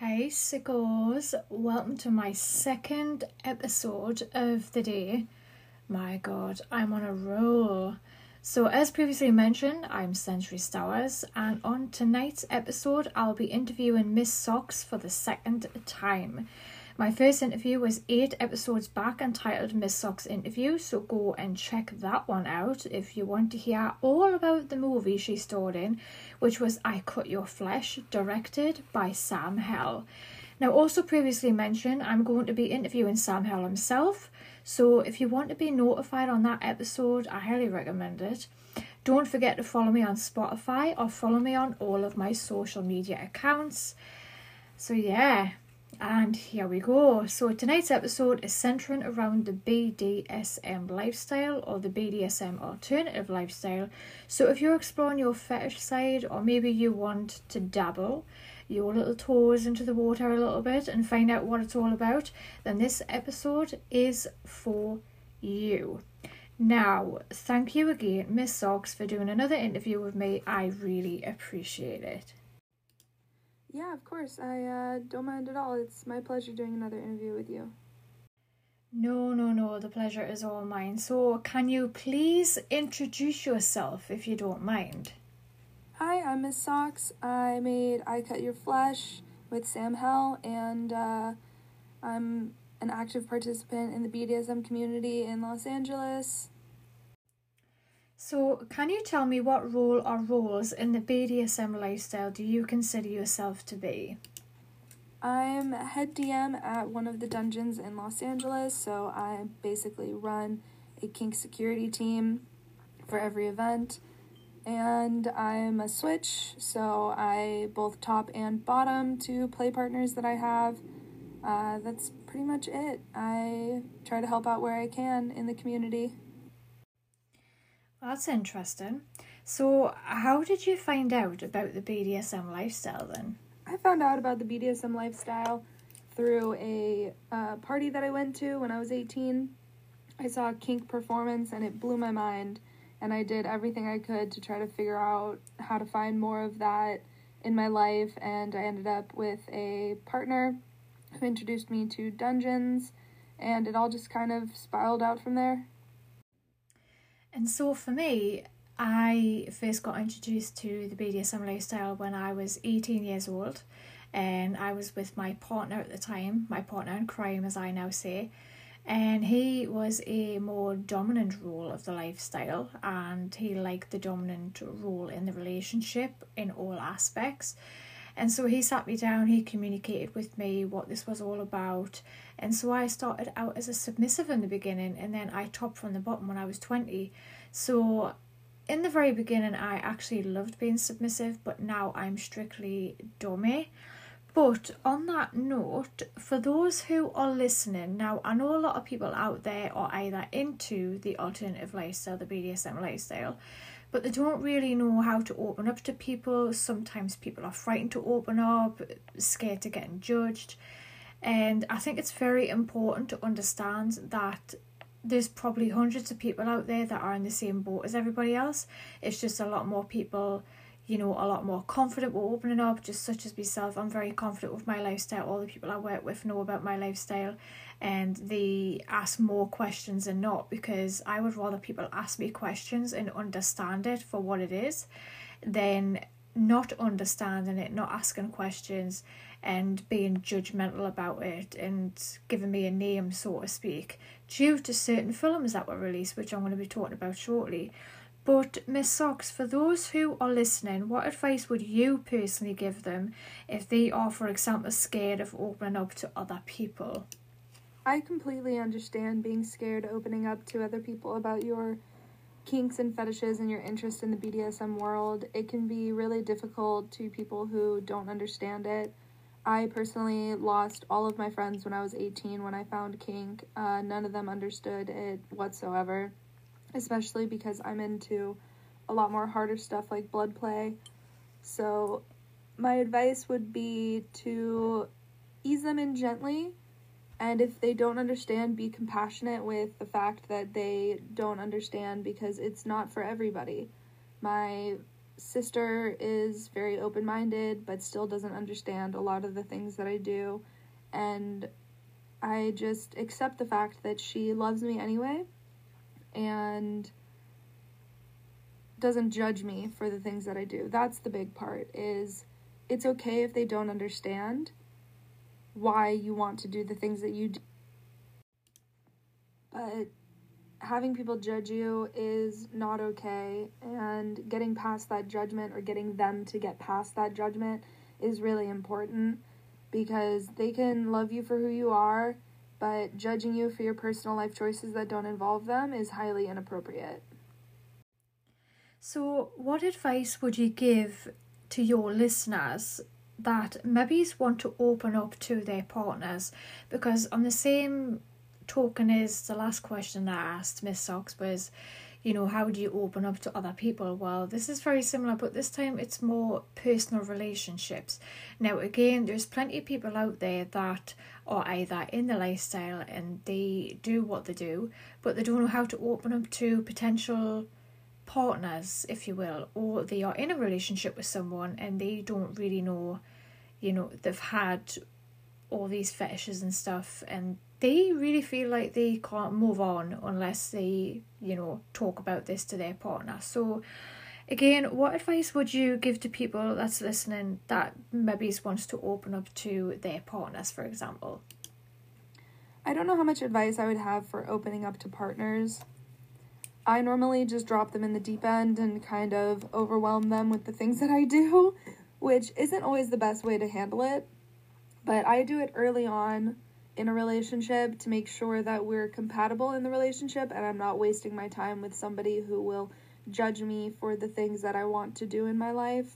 Hey sickos, welcome to my second episode of the day. My god, I'm on a roll. So, as previously mentioned, I'm Century Stowers, and on tonight's episode, I'll be interviewing Miss Socks for the second time. My first interview was eight episodes back entitled Miss Socks Interview, so go and check that one out if you want to hear all about the movie she starred in, which was I Cut Your Flesh, directed by Sam Hell. Now, also previously mentioned, I'm going to be interviewing Sam Hell himself, so if you want to be notified on that episode, I highly recommend it. Don't forget to follow me on Spotify or follow me on all of my social media accounts. So, yeah, and here we go. So, tonight's episode is centering around the BDSM lifestyle or the BDSM alternative lifestyle. So, if you're exploring your fetish side, or maybe you want to dabble your little toes into the water a little bit and find out what it's all about, then this episode is for you. Now, thank you again, Miss Socks, for doing another interview with me. I really appreciate it. Yeah, of course. I uh, don't mind at all. It's my pleasure doing another interview with you. No, no, no, the pleasure is all mine. So, can you please introduce yourself if you don't mind? Hi, I'm Miss Socks. I made I Cut Your Flesh with Sam Hell, and uh, I'm an active participant in the BDSM community in Los Angeles. So, can you tell me what role or roles in the BDSM lifestyle do you consider yourself to be? I'm head DM at one of the dungeons in Los Angeles, so I basically run a kink security team for every event. And I'm a switch, so I both top and bottom to play partners that I have. Uh, that's pretty much it. I try to help out where I can in the community. That's interesting. So, how did you find out about the BDSM lifestyle then? I found out about the BDSM lifestyle through a uh, party that I went to when I was 18. I saw a kink performance and it blew my mind, and I did everything I could to try to figure out how to find more of that in my life. And I ended up with a partner who introduced me to dungeons, and it all just kind of spiraled out from there. And so for me, I first got introduced to the BDSM lifestyle when I was 18 years old, and I was with my partner at the time, my partner in crime, as I now say. And he was a more dominant role of the lifestyle, and he liked the dominant role in the relationship in all aspects. And so he sat me down, he communicated with me what this was all about. And so I started out as a submissive in the beginning, and then I topped from the bottom when I was 20. So in the very beginning, I actually loved being submissive, but now I'm strictly Domi. But on that note, for those who are listening, now I know a lot of people out there are either into the alternative lifestyle, the BDSM lifestyle, but they don't really know how to open up to people. Sometimes people are frightened to open up, scared to getting judged. And I think it's very important to understand that there's probably hundreds of people out there that are in the same boat as everybody else. It's just a lot more people you know, a lot more confident with opening up, just such as myself. I'm very confident with my lifestyle. All the people I work with know about my lifestyle and they ask more questions than not because I would rather people ask me questions and understand it for what it is than not understanding it, not asking questions and being judgmental about it and giving me a name, so to speak, due to certain films that were released, which I'm going to be talking about shortly. But, Miss Socks, for those who are listening, what advice would you personally give them if they are, for example, scared of opening up to other people? I completely understand being scared opening up to other people about your kinks and fetishes and your interest in the BDSM world. It can be really difficult to people who don't understand it. I personally lost all of my friends when I was 18 when I found kink. Uh, none of them understood it whatsoever especially because I'm into a lot more harder stuff like blood play. So, my advice would be to ease them in gently, and if they don't understand, be compassionate with the fact that they don't understand because it's not for everybody. My sister is very open minded, but still doesn't understand a lot of the things that I do. And I just accept the fact that she loves me anyway and doesn't judge me for the things that I do. That's the big part is it's okay if they don't understand why you want to do the things that you do. But having people judge you is not okay and getting past that judgment or getting them to get past that judgment is really important because they can love you for who you are but judging you for your personal life choices that don't involve them is highly inappropriate. So what advice would you give to your listeners that maybe want to open up to their partners? Because on the same token is the last question I asked Miss Socks was, you know, how do you open up to other people? Well, this is very similar, but this time it's more personal relationships. Now, again, there's plenty of people out there that are either in the lifestyle and they do what they do, but they don't know how to open up to potential partners, if you will, or they are in a relationship with someone and they don't really know, you know, they've had all these fetishes and stuff and they really feel like they can't move on unless they, you know, talk about this to their partner. So, again, what advice would you give to people that's listening that maybe wants to open up to their partners, for example? I don't know how much advice I would have for opening up to partners. I normally just drop them in the deep end and kind of overwhelm them with the things that I do, which isn't always the best way to handle it. But I do it early on in a relationship to make sure that we're compatible in the relationship and I'm not wasting my time with somebody who will judge me for the things that I want to do in my life.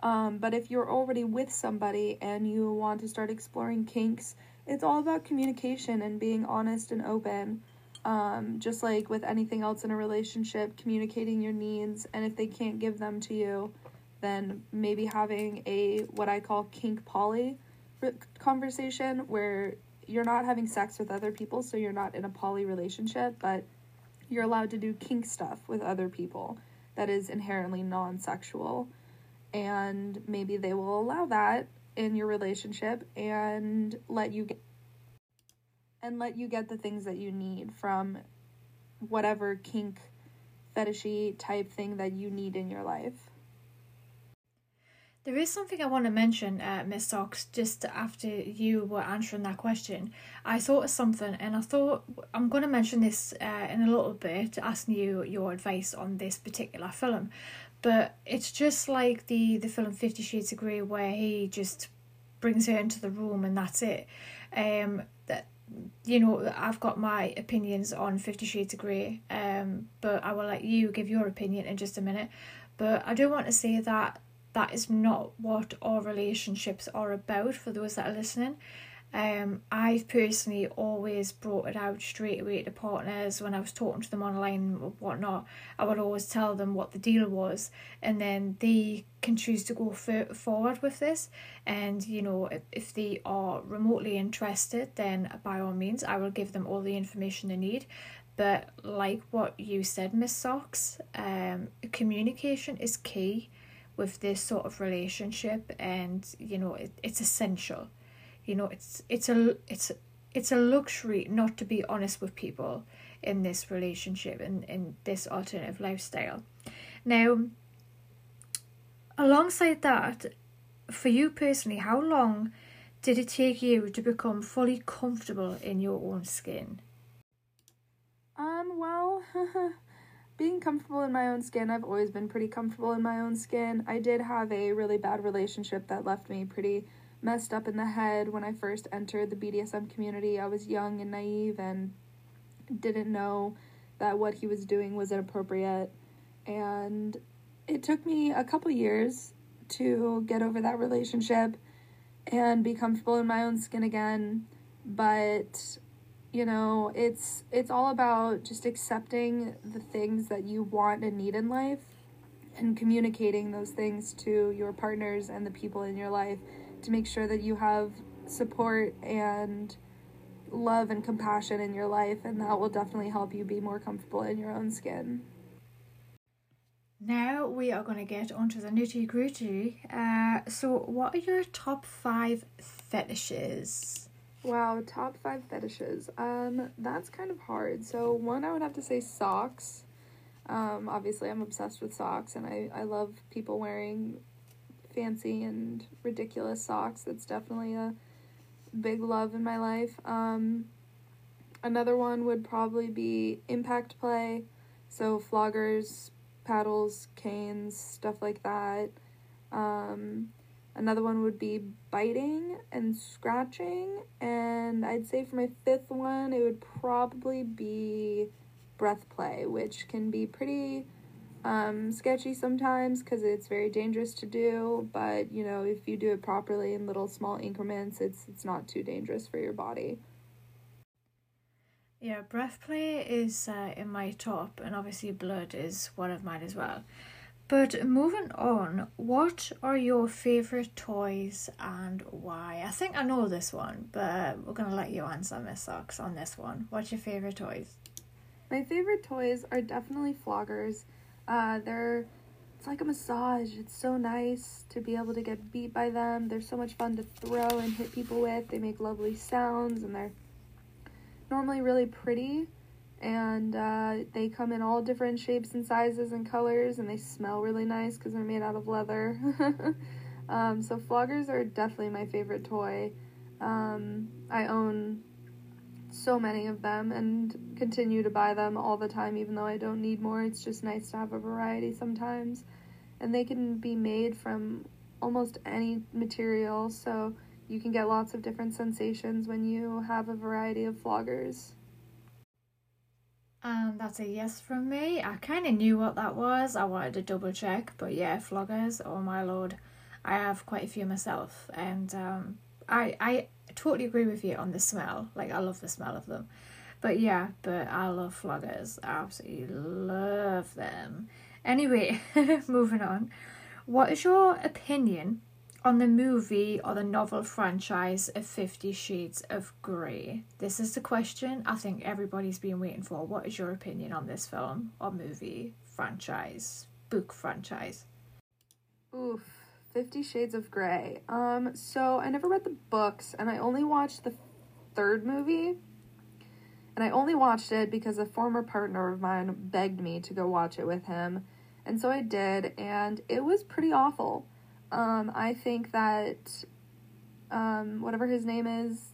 Um, but if you're already with somebody and you want to start exploring kinks, it's all about communication and being honest and open. Um, just like with anything else in a relationship, communicating your needs, and if they can't give them to you, then maybe having a what I call kink poly conversation where you're not having sex with other people, so you're not in a poly relationship, but you're allowed to do kink stuff with other people that is inherently non sexual. And maybe they will allow that in your relationship and let you get and let you get the things that you need from whatever kink fetishy type thing that you need in your life. There is something I want to mention, uh, Miss Socks, just after you were answering that question. I thought of something and I thought I'm going to mention this uh, in a little bit, asking you your advice on this particular film. But it's just like the, the film Fifty Shades of Grey, where he just brings her into the room and that's it. Um, that you know, I've got my opinions on Fifty Shades of Grey, um, but I will let you give your opinion in just a minute. But I do want to say that that is not what our relationships are about for those that are listening. Um, I've personally always brought it out straight away to partners when I was talking to them online or whatnot. I would always tell them what the deal was, and then they can choose to go f- forward with this. And you know, if, if they are remotely interested, then by all means, I will give them all the information they need. But like what you said, Miss Socks, um, communication is key with this sort of relationship and you know it, it's essential. You know it's it's a it's it's a luxury not to be honest with people in this relationship and in, in this alternative lifestyle. Now alongside that for you personally how long did it take you to become fully comfortable in your own skin? Um well being comfortable in my own skin, I've always been pretty comfortable in my own skin. I did have a really bad relationship that left me pretty messed up in the head when I first entered the BDSM community. I was young and naive and didn't know that what he was doing was inappropriate. And it took me a couple years to get over that relationship and be comfortable in my own skin again. But you know it's it's all about just accepting the things that you want and need in life and communicating those things to your partners and the people in your life to make sure that you have support and love and compassion in your life and that will definitely help you be more comfortable in your own skin. Now we are going to get onto the nitty gritty. Uh, so, what are your top five fetishes? Wow, top five fetishes. Um, that's kind of hard. So one, I would have to say socks. Um, obviously, I'm obsessed with socks, and I I love people wearing fancy and ridiculous socks. That's definitely a big love in my life. Um, another one would probably be impact play, so floggers, paddles, canes, stuff like that. Um, Another one would be biting and scratching. And I'd say for my fifth one, it would probably be breath play, which can be pretty um, sketchy sometimes because it's very dangerous to do. But you know, if you do it properly in little small increments, it's it's not too dangerous for your body. Yeah, breath play is uh, in my top, and obviously blood is one of mine as well. But moving on, what are your favourite toys and why? I think I know this one, but we're going to let you answer, Miss Socks, on this one. What's your favourite toys? My favourite toys are definitely floggers. Uh, they're it's like a massage. It's so nice to be able to get beat by them. They're so much fun to throw and hit people with. They make lovely sounds and they're normally really pretty and uh, they come in all different shapes and sizes and colors and they smell really nice because they're made out of leather. Um, so floggers are definitely my favorite toy. Um, i own so many of them and continue to buy them all the time even though i don't need more. It's just nice to have a variety sometimes. And they can be made from almost any material so you can get lots of different sensations when you have a variety of floggers and um, that's a yes from me. I kind of knew what that was. I wanted to double check, but yeah, floggers. Oh my lord, I have quite a few myself, and um, I I totally agree with you on the smell. Like I love the smell of them, but yeah, but I love floggers. I absolutely love them. Anyway, moving on. What is your opinion on the movie or the novel franchise of Fifty Shades of Grey? This is the question I think everybody's been waiting for. What is your opinion on this film or movie franchise, book franchise? Oof, Fifty Shades of Grey. Um, so I never read the books and I only watched the third movie. And I only watched it because a former partner of mine begged me to go watch it with him. And so I did, and it was pretty awful. Um, I think that um, whatever his name is,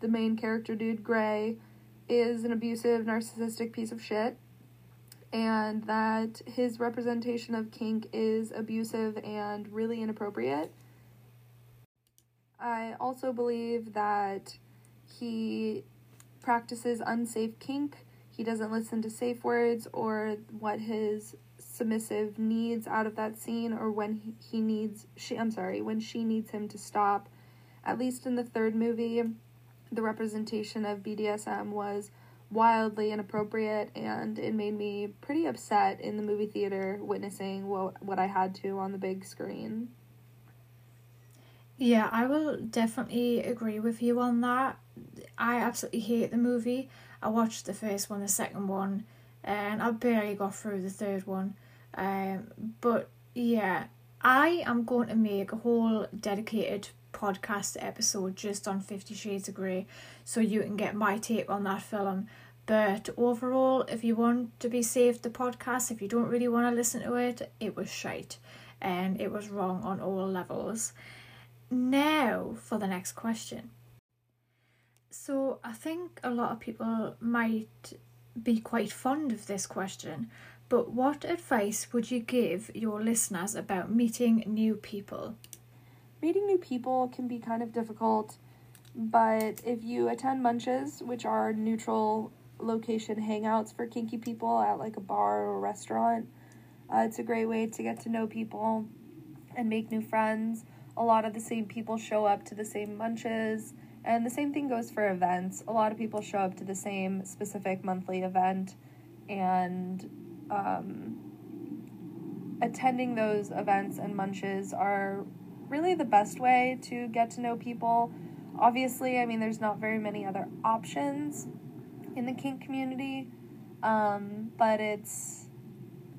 the main character dude, Grey, is an abusive, narcissistic piece of shit. And that his representation of kink is abusive and really inappropriate. I also believe that he practices unsafe kink. He doesn't listen to safe words or what his submissive needs out of that scene or when he, needs she I'm sorry, when she needs him to stop. At least in the third movie, the representation of BDSM was wildly inappropriate and it made me pretty upset in the movie theater witnessing what what I had to on the big screen. Yeah, I will definitely agree with you on that. I absolutely hate the movie. I watched the first one, the second one, and I barely got through the third one. Um, but yeah, I am going to make a whole dedicated podcast episode just on Fifty Shades of Grey so you can get my take on that film. But overall, if you want to be saved the podcast, if you don't really want to listen to it, it was shite and it was wrong on all levels. Now for the next question. So I think a lot of people might be quite fond of this question, but what advice would you give your listeners about meeting new people? Meeting new people can be kind of difficult, but if you attend munches, which are neutral location hangouts for kinky people at like a bar or a restaurant, uh, it's a great way to get to know people and make new friends. A lot of the same people show up to the same munches, and the same thing goes for events. A lot of people show up to the same specific monthly event, and um, attending those events and munches are really the best way to get to know people. Obviously, I mean, there's not very many other options in the kink community, um, but it's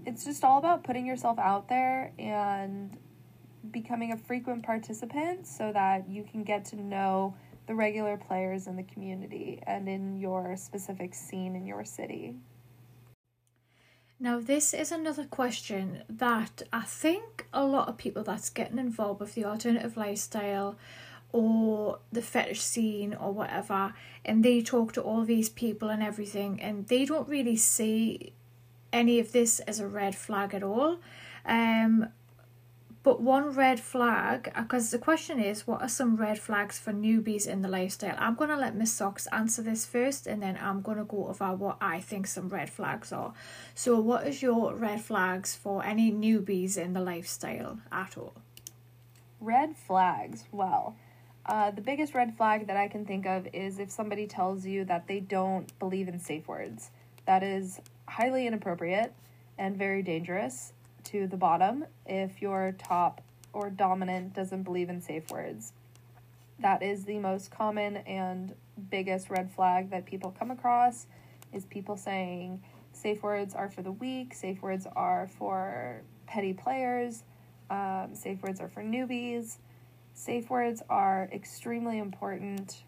it's just all about putting yourself out there and becoming a frequent participant so that you can get to know the regular players in the community and in your specific scene in your city. Now, this is another question that I think a lot of people that's getting involved with the alternative lifestyle or the fetish scene or whatever, and they talk to all these people and everything, and they don't really see any of this as a red flag at all. Um, but one red flag, because the question is, what are some red flags for newbies in the lifestyle? I'm going to let Miss Socks answer this first, and then I'm going to go over what I think some red flags are. So, what is your red flags for any newbies in the lifestyle at all? Red flags. Well, uh, the biggest red flag that I can think of is if somebody tells you that they don't believe in safe words. That is highly inappropriate and very dangerous to the bottom if your top or dominant doesn't believe in safe words. That is the most common and biggest red flag that people come across is people saying safe words are for the weak, safe words are for petty players, um, safe words are for newbies. Safe words are extremely important.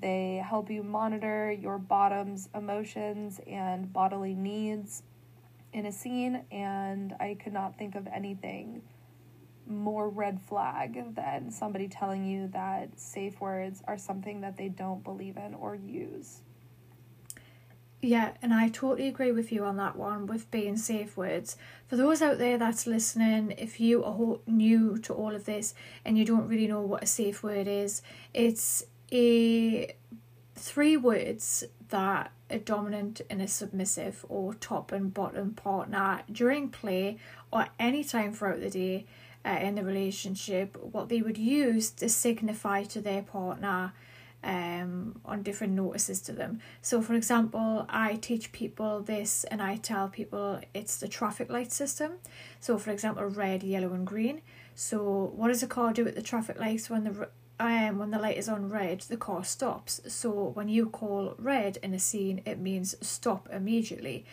They help you monitor your bottom's emotions and bodily needs in a scene, and I could not think of anything more red flag than somebody telling you that safe words are something that they don't believe in or use. Yeah, and I totally agree with you on that one with being safe words. For those out there that's listening, if you are new to all of this and you don't really know what a safe word is, it's a three words that a dominant and a submissive or top and bottom partner during play or any time throughout the day uh, in the relationship, what they would use to signify to their partner um, on different notices to them. So, for example, I teach people this and I tell people it's the traffic light system. So, for example, red, yellow, and green. So, what does a car do at the traffic lights when the um, when the light is on red, the car stops. So when you call red in a scene, it means stop immediately.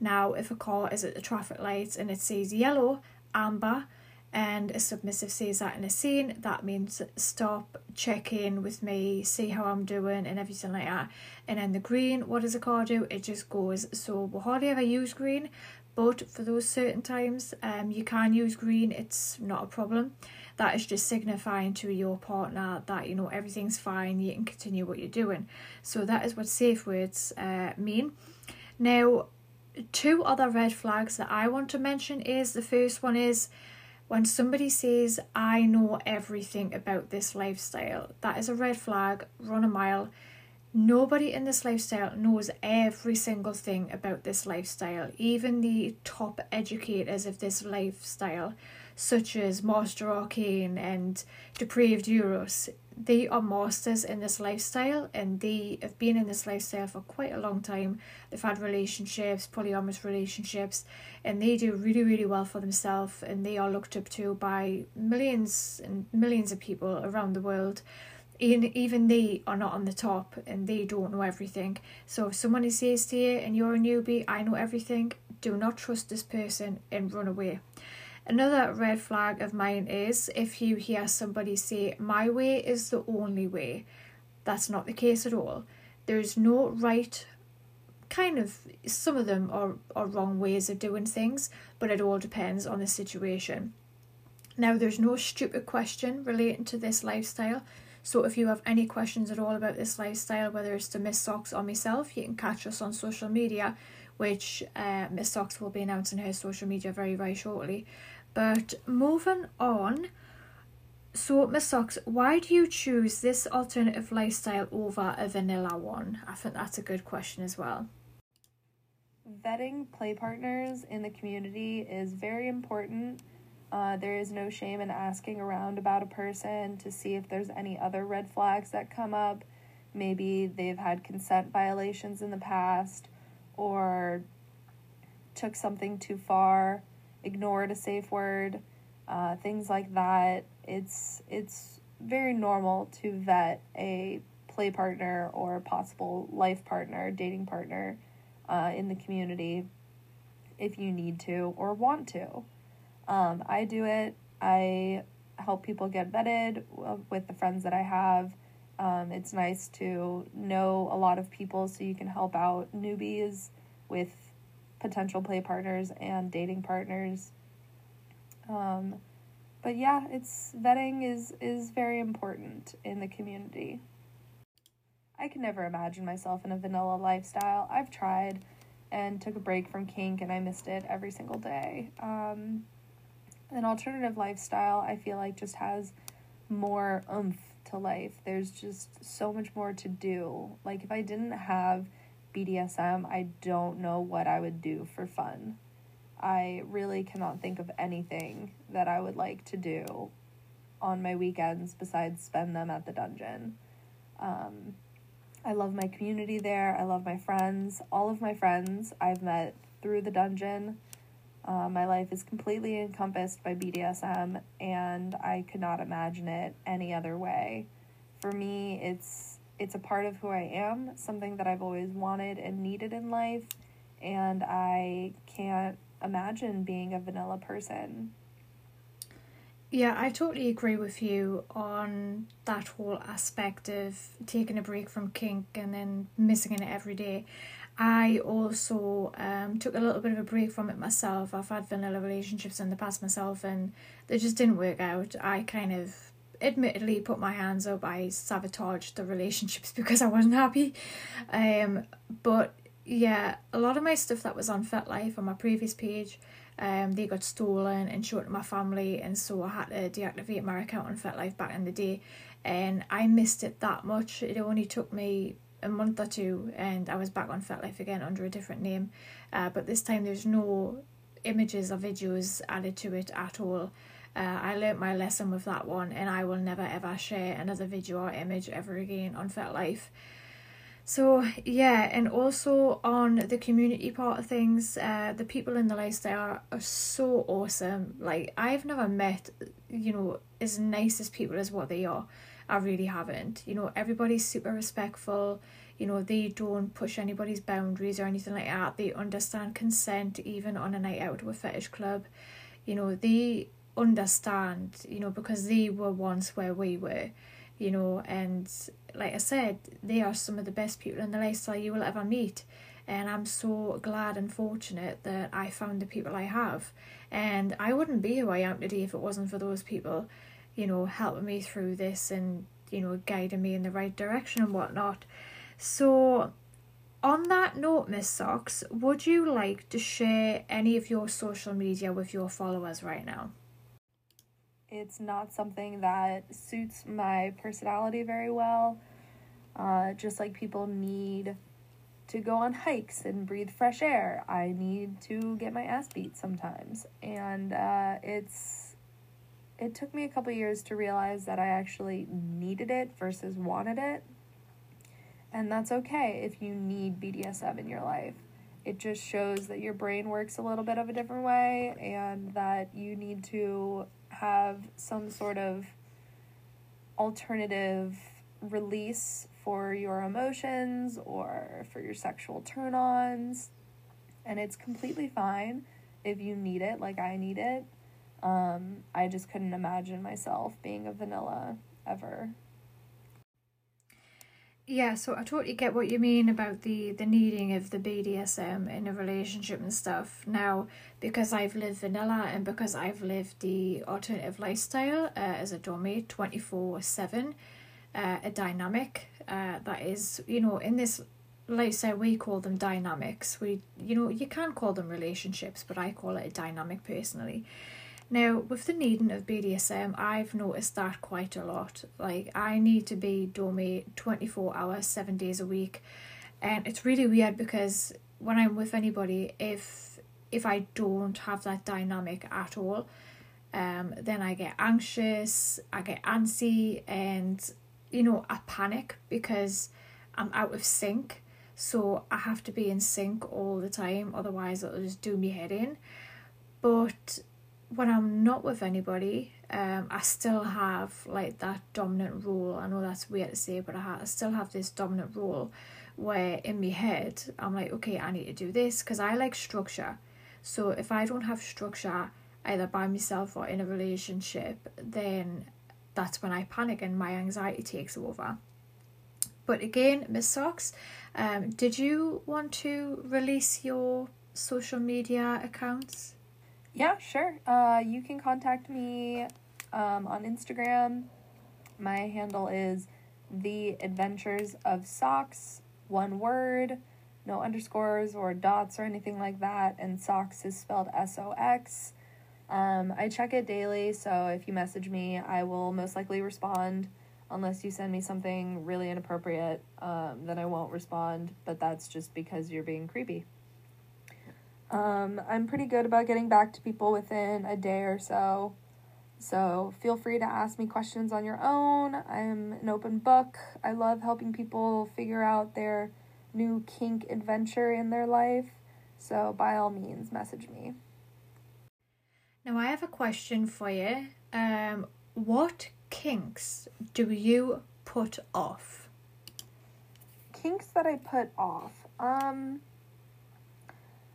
Now, if a car is at the traffic lights and it says yellow, amber, and a submissive says that in a scene, that means stop, check in with me, see how I'm doing, and everything like that. And then the green, what does a car do? It just goes. So we hardly ever use green, but for those certain times, um, you can use green. It's not a problem that is just signifying to your partner that you know everything's fine you can continue what you're doing. So that is what safe words uh, mean. Now two other red flags that i want to mention is the first one is when somebody says i know everything about this lifestyle that is a red flag run a mile. Nobody in this lifestyle knows every single thing about this lifestyle. Even the top educators of this lifestyle such as Master Arcane and Depraved Euros, they are masters in this lifestyle and they have been in this lifestyle for quite a long time. They've had relationships, polyamorous relationships, and they do really, really well for themselves and they are looked up to by millions and millions of people around the world. Even, even they are not on the top and they don't know everything. So if someone says to you and you're a newbie, I know everything, do not trust this person and run away. Another red flag of mine is if you hear somebody say, My way is the only way. That's not the case at all. There's no right, kind of, some of them are, are wrong ways of doing things, but it all depends on the situation. Now, there's no stupid question relating to this lifestyle. So, if you have any questions at all about this lifestyle, whether it's to Miss Socks or myself, you can catch us on social media, which uh, Miss Socks will be announcing her social media very, very shortly. But moving on, so Miss Socks, why do you choose this alternative lifestyle over a vanilla one? I think that's a good question as well. Vetting play partners in the community is very important. Uh, there is no shame in asking around about a person to see if there's any other red flags that come up. Maybe they've had consent violations in the past or took something too far ignored a safe word, uh, things like that. It's it's very normal to vet a play partner or possible life partner, dating partner uh, in the community. if you need to or want to. Um, I do it. I help people get vetted uh, with the friends that I have. Um, it's nice to know a lot of people so you can help out newbies with potential play partners and dating partners. Um, but yeah, it's vetting is is very important in the community. I can never imagine myself in a vanilla lifestyle. I've tried and took a break from kink and I missed it every single day. Um, an alternative lifestyle, I feel like, just has more oomph to life. There's just so much more to do. Like, if I didn't have BDSM, I don't know what I would do for fun. I really cannot think of anything that I would like to do on my weekends besides spend them at the dungeon. Um, I love my community there. I love my friends. All of my friends I've met through the dungeon. Uh, my life is completely encompassed by BDSM, and I could not imagine it any other way. For me, it's it's a part of who I am, something that I've always wanted and needed in life, and I can't imagine being a vanilla person. Yeah, I totally agree with you on that whole aspect of taking a break from kink and then missing it every day. I also um, took a little bit of a break from it myself. I've had vanilla relationships in the past myself and they just didn't work out. I kind of admittedly put my hands up. I sabotaged the relationships because I wasn't happy. Um, but yeah, a lot of my stuff that was on FetLife on my previous page, um, they got stolen and showed to my family, and so I had to deactivate my account on FetLife back in the day, and I missed it that much. It only took me a month or two, and I was back on FetLife again under a different name, uh, but this time there's no images or videos added to it at all. Uh, I learnt my lesson with that one, and I will never ever share another video or image ever again on FetLife. So yeah, and also on the community part of things, uh, the people in the lifestyle are so awesome. Like I've never met, you know, as nice as people as what they are. I really haven't. You know, everybody's super respectful. You know, they don't push anybody's boundaries or anything like that. They understand consent even on a night out to a fetish club. You know, they understand, you know, because they were once where we were you know, and like I said, they are some of the best people in the lifestyle you will ever meet. And I'm so glad and fortunate that I found the people I have. And I wouldn't be who I am today if it wasn't for those people, you know, helping me through this and, you know, guiding me in the right direction and whatnot. So, on that note, Miss Socks, would you like to share any of your social media with your followers right now? It's not something that suits my personality very well. Uh, just like people need to go on hikes and breathe fresh air, I need to get my ass beat sometimes. And uh, it's it took me a couple years to realize that I actually needed it versus wanted it. And that's okay if you need BDSM in your life. It just shows that your brain works a little bit of a different way and that you need to have some sort of alternative release for your emotions or for your sexual turn ons. And it's completely fine if you need it, like I need it. Um, I just couldn't imagine myself being a vanilla ever. Yeah, so I totally get what you mean about the the needing of the BDSM in a relationship and stuff. Now, because I've lived vanilla and because I've lived the alternative lifestyle uh, as a domi twenty four seven, uh, a dynamic uh, that is you know in this lifestyle we call them dynamics. We you know you can call them relationships, but I call it a dynamic personally. Now, with the needing of BDSM, I've noticed that quite a lot. Like, I need to be Domi 24 hours, seven days a week. And it's really weird because when I'm with anybody, if if I don't have that dynamic at all, um, then I get anxious, I get antsy, and you know, I panic because I'm out of sync. So I have to be in sync all the time, otherwise it'll just do me head in. But when I'm not with anybody, um, I still have like that dominant role. I know that's weird to say, but I, ha- I still have this dominant role where in my head I'm like, okay, I need to do this because I like structure. So if I don't have structure, either by myself or in a relationship, then that's when I panic and my anxiety takes over. But again, Miss Socks, um, did you want to release your social media accounts? Yeah, sure. Uh, you can contact me um, on Instagram. My handle is the Adventures of Socks, one word, no underscores or dots or anything like that. And Socks is spelled S O X. Um, I check it daily, so if you message me, I will most likely respond. Unless you send me something really inappropriate, um, then I won't respond, but that's just because you're being creepy. Um, I'm pretty good about getting back to people within a day or so. So feel free to ask me questions on your own. I'm an open book. I love helping people figure out their new kink adventure in their life. So by all means, message me. Now, I have a question for you. Um, what kinks do you put off? Kinks that I put off. Um,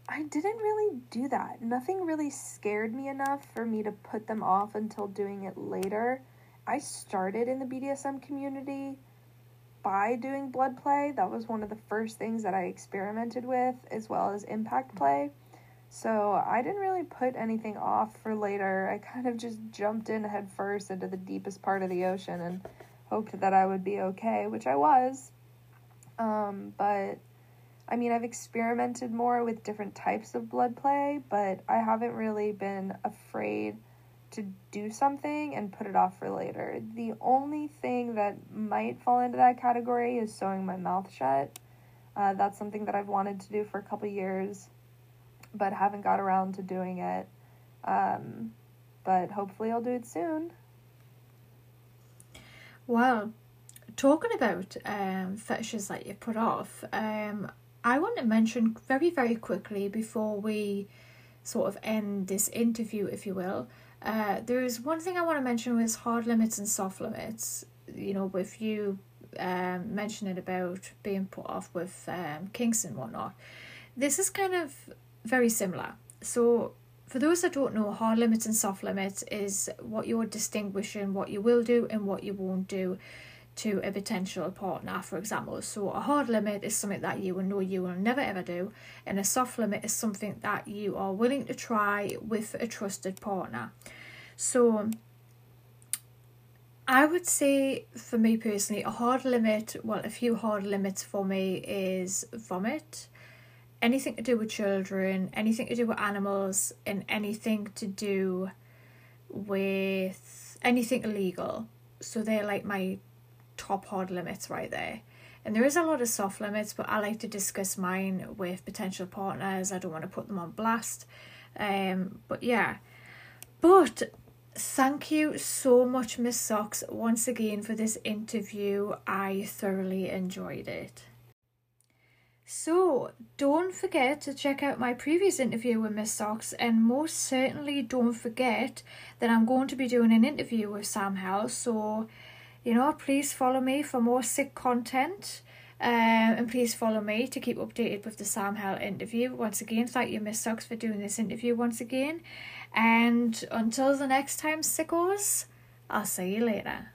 I didn't really do that. Nothing really scared me enough for me to put them off until doing it later. I started in the BDSM community by doing blood play. That was one of the first things that I experimented with, as well as impact play. So I didn't really put anything off for later. I kind of just jumped in head first into the deepest part of the ocean and hoped that I would be okay, which I was. Um, but I mean, I've experimented more with different types of blood play, but I haven't really been afraid to do something and put it off for later. The only thing that might fall into that category is sewing my mouth shut. Uh, that's something that I've wanted to do for a couple years but haven't got around to doing it. Um, but hopefully, I'll do it soon. Well, talking about um, fetishes that you put off, um, I want to mention very, very quickly before we sort of end this interview, if you will. Uh, there is one thing I want to mention with hard limits and soft limits. You know, with you um, mentioning about being put off with um, kinks and whatnot. This is kind of very similar. So, for those that don't know, hard limits and soft limits is what you're distinguishing what you will do and what you won't do to a potential partner, for example. So, a hard limit is something that you will know you will never ever do, and a soft limit is something that you are willing to try with a trusted partner. So, I would say for me personally, a hard limit, well, a few hard limits for me is vomit anything to do with children, anything to do with animals, and anything to do with anything illegal. So they're like my top hard limits right there. And there is a lot of soft limits, but I like to discuss mine with potential partners. I don't want to put them on blast. Um, but yeah. But thank you so much, Miss Socks, once again for this interview. I thoroughly enjoyed it. So, don't forget to check out my previous interview with Miss Socks, and most certainly don't forget that I'm going to be doing an interview with Sam House. So, you know, please follow me for more sick content. Um, and please follow me to keep updated with the Sam Hell interview. Once again, thank you, Miss Socks, for doing this interview once again. And until the next time, sickos, I'll see you later.